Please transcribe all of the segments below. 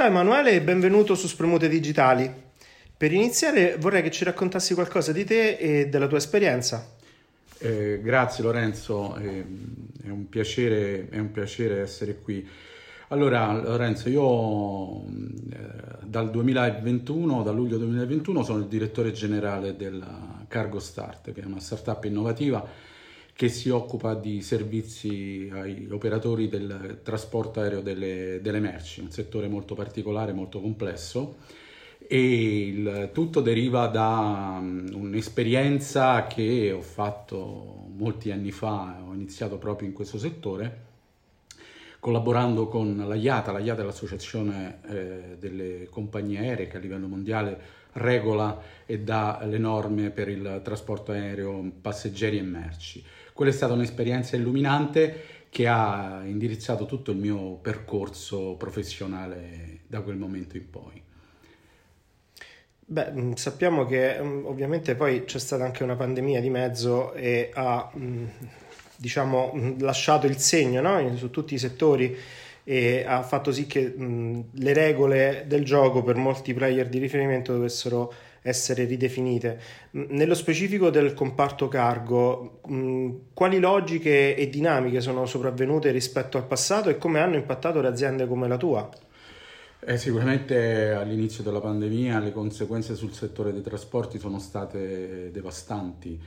Ciao Emanuele e benvenuto su Spremute Digitali. Per iniziare vorrei che ci raccontassi qualcosa di te e della tua esperienza. Eh, grazie Lorenzo, eh, è, un piacere, è, un piacere, essere qui. Allora Lorenzo, io eh, dal 2021, da luglio 2021, sono il direttore generale della Cargo Start, che è una startup innovativa che si occupa di servizi ai operatori del trasporto aereo delle, delle merci, un settore molto particolare, molto complesso e il tutto deriva da um, un'esperienza che ho fatto molti anni fa, ho iniziato proprio in questo settore, collaborando con la IATA, la IATA è l'associazione eh, delle compagnie aeree che a livello mondiale regola e dà le norme per il trasporto aereo passeggeri e merci. Quella è stata un'esperienza illuminante che ha indirizzato tutto il mio percorso professionale da quel momento in poi. Beh, mm, sappiamo che mm, ovviamente poi c'è stata anche una pandemia di mezzo e ha mm, diciamo, lasciato il segno no? su tutti i settori e ha fatto sì che le regole del gioco per molti player di riferimento dovessero essere ridefinite. Nello specifico del comparto cargo, quali logiche e dinamiche sono sopravvenute rispetto al passato e come hanno impattato le aziende come la tua? Eh, sicuramente all'inizio della pandemia le conseguenze sul settore dei trasporti sono state devastanti.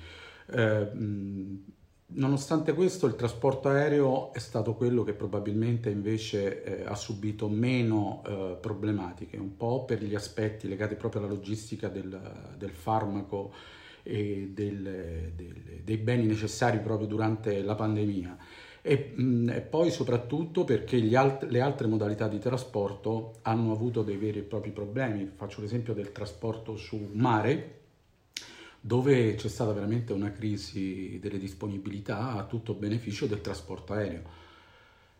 Eh, Nonostante questo, il trasporto aereo è stato quello che probabilmente invece eh, ha subito meno eh, problematiche, un po' per gli aspetti legati proprio alla logistica del, del farmaco e del, del, dei beni necessari proprio durante la pandemia. E, mh, e poi soprattutto perché alt- le altre modalità di trasporto hanno avuto dei veri e propri problemi. Faccio l'esempio del trasporto su mare dove c'è stata veramente una crisi delle disponibilità a tutto beneficio del trasporto aereo.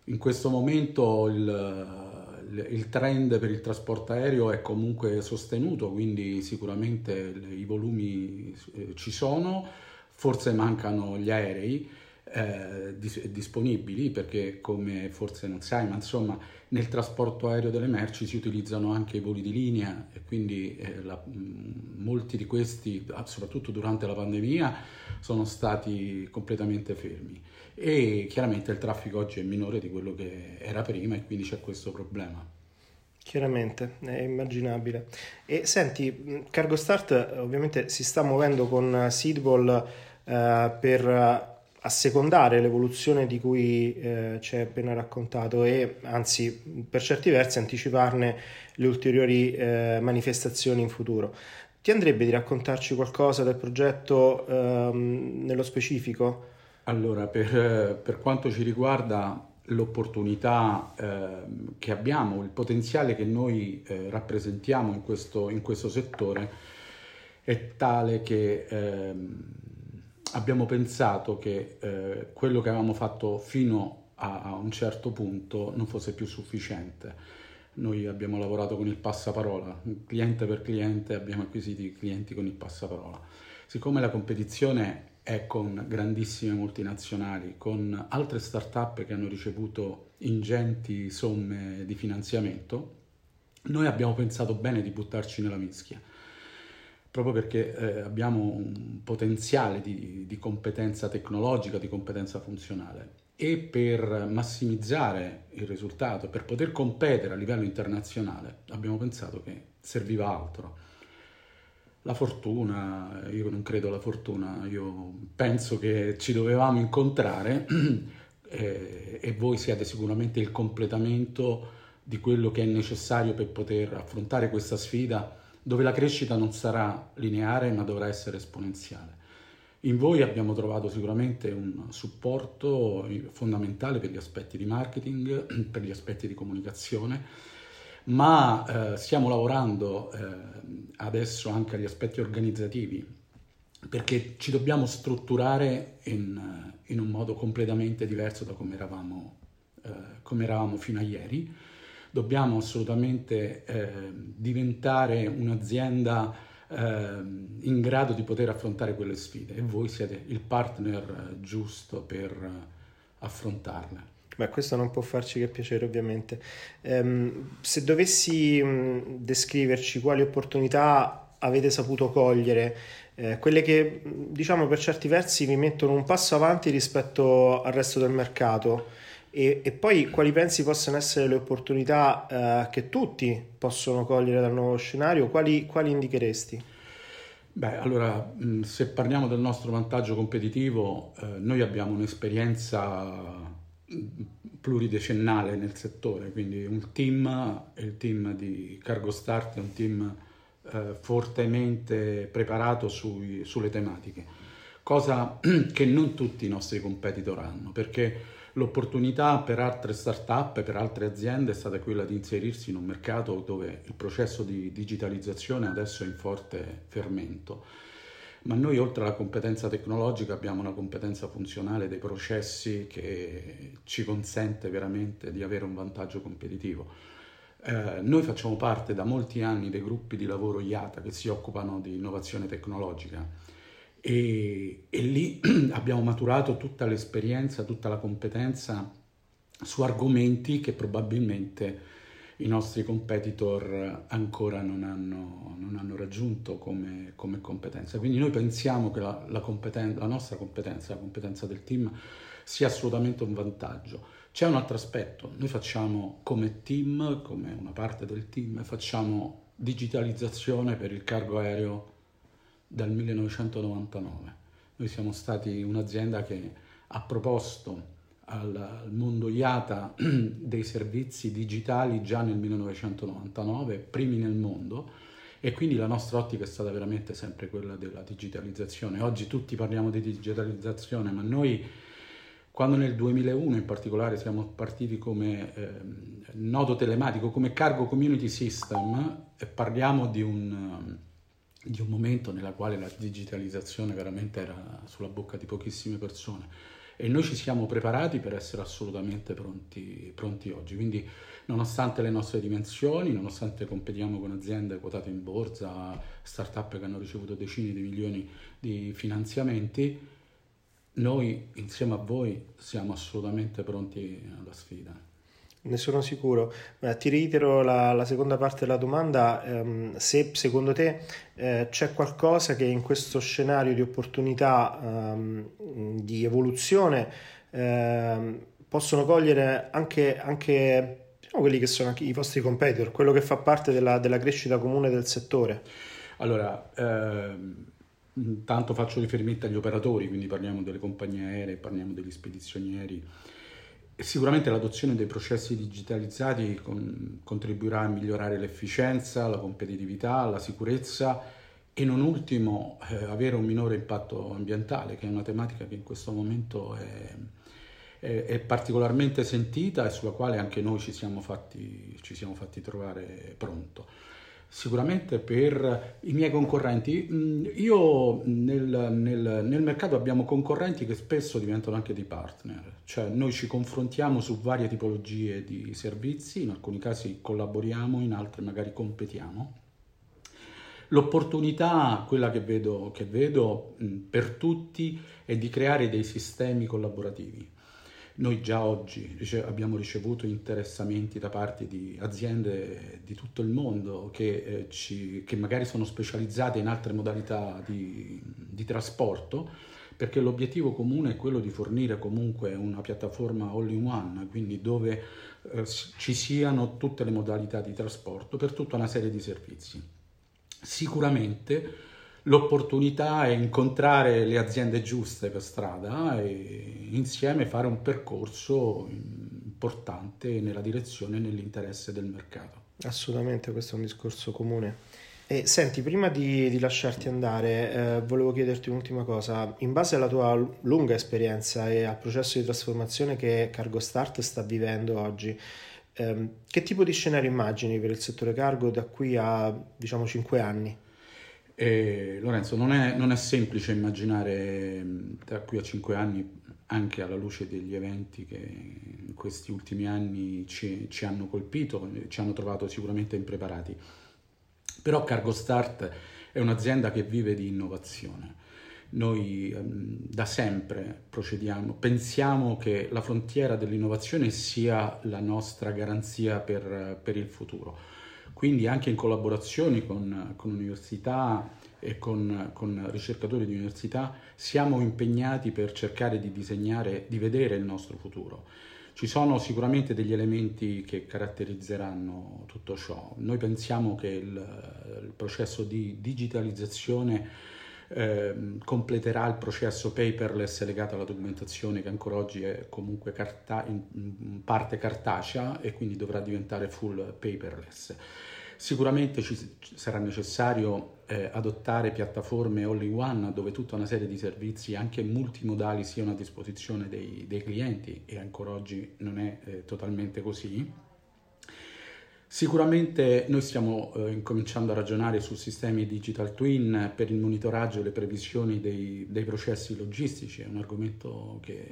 In questo momento il, il, trend per il trasporto aereo è comunque sostenuto, quindi sicuramente i volumi eh, ci sono, forse mancano gli aerei eh, dis- disponibili perché come forse non sai, ma insomma nel trasporto aereo delle merci si utilizzano anche i voli di linea e quindi eh, la, mh, molti di questi, ah, soprattutto durante la pandemia, sono stati completamente fermi e chiaramente il traffico oggi è minore di quello che era prima e quindi c'è questo problema. Chiaramente, è immaginabile. E senti, Cargo Start ovviamente si sta muovendo con Seedball eh, per assecondare l'evoluzione di cui eh, ci hai appena raccontato e anzi per certi versi anticiparne le ulteriori eh, manifestazioni in futuro. Ti andrebbe di raccontarci qualcosa del progetto ehm, nello specifico? Allora, per, per, quanto ci riguarda, l'opportunità eh, che abbiamo, il potenziale che noi eh, rappresentiamo in questo, in questo, settore è tale che ehm, abbiamo pensato che eh, quello che avevamo fatto fino a, a, un certo punto non fosse più sufficiente. Noi abbiamo lavorato con il passaparola, cliente per cliente abbiamo acquisito i clienti con il passaparola. Siccome la competizione è con grandissime multinazionali, con altre start-up che hanno ricevuto ingenti somme di finanziamento, noi abbiamo pensato bene di buttarci nella mischia proprio perché eh, abbiamo un potenziale di, di, competenza tecnologica, di competenza funzionale e per massimizzare il risultato, per poter competere a livello internazionale, abbiamo pensato che serviva altro. La fortuna, io non credo alla fortuna, io penso che ci dovevamo incontrare eh, e voi siete sicuramente il completamento di quello che è necessario per poter affrontare questa sfida dove la crescita non sarà lineare ma dovrà essere esponenziale. In voi abbiamo trovato sicuramente un supporto fondamentale per gli aspetti di marketing, per gli aspetti di comunicazione, ma eh, stiamo lavorando eh, adesso anche agli aspetti organizzativi, perché ci dobbiamo strutturare in, in un modo completamente diverso da come eravamo, eh, come eravamo fino a ieri dobbiamo assolutamente eh, diventare un'azienda eh, in grado di poter affrontare quelle sfide e voi siete il partner giusto per affrontarle. Beh, questo non può farci che piacere, ovviamente. Um, se dovessi um, descriverci quali opportunità avete saputo cogliere, eh, quelle che diciamo per certi versi vi mettono un passo avanti rispetto al resto del mercato, e, e poi quali pensi possano essere le opportunità eh, che tutti possono cogliere dal nuovo scenario, quali, quali indicheresti? Beh, allora, se parliamo del nostro vantaggio competitivo, eh, noi abbiamo un'esperienza pluridecennale nel settore, quindi un team, il team di Cargo Start è un team eh, fortemente preparato sui, sulle tematiche, cosa che non tutti i nostri competitor hanno, perché l'opportunità per altre start-up per altre aziende è stata quella di inserirsi in un mercato dove il processo di digitalizzazione adesso è in forte fermento ma noi oltre alla competenza tecnologica abbiamo una competenza funzionale dei processi che ci consente veramente di avere un vantaggio competitivo. Eh, noi facciamo parte da molti anni dei gruppi di lavoro IATA che si occupano di innovazione tecnologica e, e lì abbiamo maturato tutta l'esperienza, tutta la competenza su argomenti che probabilmente i nostri competitor ancora non hanno, non hanno raggiunto come, come, competenza. Quindi noi pensiamo che la, la, competen- la nostra competenza, la competenza del team, sia assolutamente un vantaggio. C'è un altro aspetto, noi facciamo come team, come una parte del team, facciamo digitalizzazione per il cargo aereo dal 1999. Noi siamo stati un'azienda che ha proposto al, mondo IATA dei servizi digitali già nel 1999, primi nel mondo, e quindi la nostra ottica è stata veramente sempre quella della digitalizzazione. Oggi tutti parliamo di digitalizzazione, ma noi quando nel 2001 in particolare siamo partiti come eh, nodo telematico, come cargo community system, e parliamo di un, di un momento nella quale la digitalizzazione veramente era sulla bocca di pochissime persone e noi ci siamo preparati per essere assolutamente pronti, pronti oggi. Quindi nonostante le nostre dimensioni, nonostante competiamo con aziende quotate in borsa, start-up che hanno ricevuto decine di milioni di finanziamenti, noi insieme a voi siamo assolutamente pronti alla sfida. Ne sono sicuro. Ti reitero la, la, seconda parte della domanda, ehm, se secondo te eh, c'è qualcosa che in questo scenario di opportunità ehm, di evoluzione ehm, possono cogliere anche, anche diciamo, quelli che sono i vostri competitor, quello che fa parte della, della crescita comune del settore? Allora, ehm, intanto faccio riferimento agli operatori, quindi parliamo delle compagnie aeree, parliamo degli spedizionieri Sicuramente l'adozione dei processi digitalizzati con, contribuirà a migliorare l'efficienza, la competitività, la sicurezza e non ultimo eh, avere un minore impatto ambientale, che è una tematica che in questo momento è, è, è particolarmente sentita e sulla quale anche noi ci siamo fatti, ci siamo fatti trovare pronto. Sicuramente per i miei concorrenti, mm, io nel, nel, nel, mercato abbiamo concorrenti che spesso diventano anche dei partner, cioè noi ci confrontiamo su varie tipologie di servizi, in alcuni casi collaboriamo, in altri magari competiamo. L'opportunità, quella che vedo, che vedo mm, per tutti, è di creare dei sistemi collaborativi noi già oggi abbiamo ricevuto interessamenti da parte di aziende di tutto il mondo che, eh, ci, che magari sono specializzate in altre modalità di, di, trasporto, perché l'obiettivo comune è quello di fornire comunque una piattaforma all-in-one, quindi dove eh, ci siano tutte le modalità di trasporto per tutta una serie di servizi. Sicuramente l'opportunità è incontrare le aziende giuste per strada e insieme fare un percorso importante nella direzione e nell'interesse del mercato. Assolutamente, questo è un discorso comune. E senti, prima di, di lasciarti andare, eh, volevo chiederti un'ultima cosa. In base alla tua lunga esperienza e al processo di trasformazione che Cargo Start sta vivendo oggi, ehm, che tipo di scenario immagini per il settore cargo da qui a diciamo 5 anni? E, Lorenzo, non è, non è, semplice immaginare da qui a cinque anni, anche alla luce degli eventi che in questi ultimi anni ci, ci hanno colpito, ci hanno trovato sicuramente impreparati. Però Cargo Start è un'azienda che vive di innovazione. Noi ehm, da sempre procediamo, pensiamo che la frontiera dell'innovazione sia la nostra garanzia per, per il futuro. Quindi anche in collaborazione con, con università e con, con, ricercatori di università siamo impegnati per cercare di disegnare, di vedere il nostro futuro. Ci sono sicuramente degli elementi che caratterizzeranno tutto ciò. Noi pensiamo che il, il processo di digitalizzazione eh, completerà il processo paperless legato alla documentazione che ancora oggi è comunque carta- in parte cartacea e quindi dovrà diventare full paperless. Sicuramente ci sarà necessario eh, adottare piattaforme all-in-one dove tutta una serie di servizi anche multimodali siano a disposizione dei, dei clienti e ancora oggi non è eh, totalmente così. Sicuramente noi stiamo eh, incominciando a ragionare su sistemi digital twin per il monitoraggio e le previsioni dei, dei, processi logistici, è un argomento che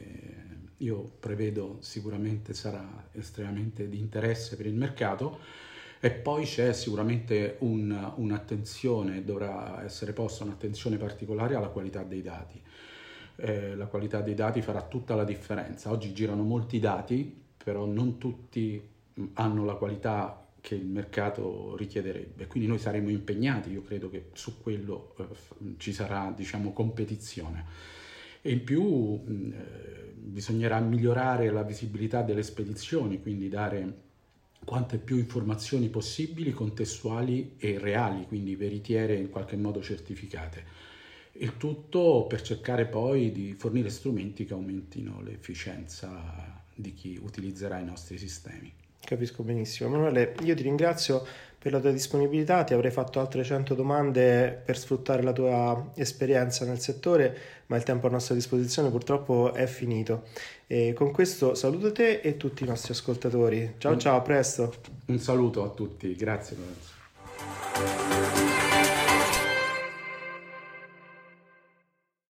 io prevedo sicuramente sarà estremamente di interesse per il mercato e poi c'è sicuramente un, un'attenzione, dovrà essere posta un'attenzione particolare alla qualità dei dati. Eh, la qualità dei dati farà tutta la differenza. Oggi girano molti dati, però non tutti hanno la qualità che il mercato richiederebbe. Quindi noi saremo impegnati, io credo che su quello eh, ci sarà diciamo, competizione. E in più eh, bisognerà migliorare la visibilità delle spedizioni, quindi dare quante più informazioni possibili, contestuali e reali, quindi veritiere in qualche modo certificate. Il tutto per cercare poi di fornire strumenti che aumentino l'efficienza di chi utilizzerà i nostri sistemi. Capisco benissimo. Emanuele, io ti ringrazio per la tua disponibilità, ti avrei fatto altre 100 domande per sfruttare la tua esperienza nel settore, ma il tempo a nostra disposizione purtroppo è finito. E con questo saluto te e tutti i nostri ascoltatori. Ciao ciao, a presto. Un saluto a tutti, grazie Lorenzo.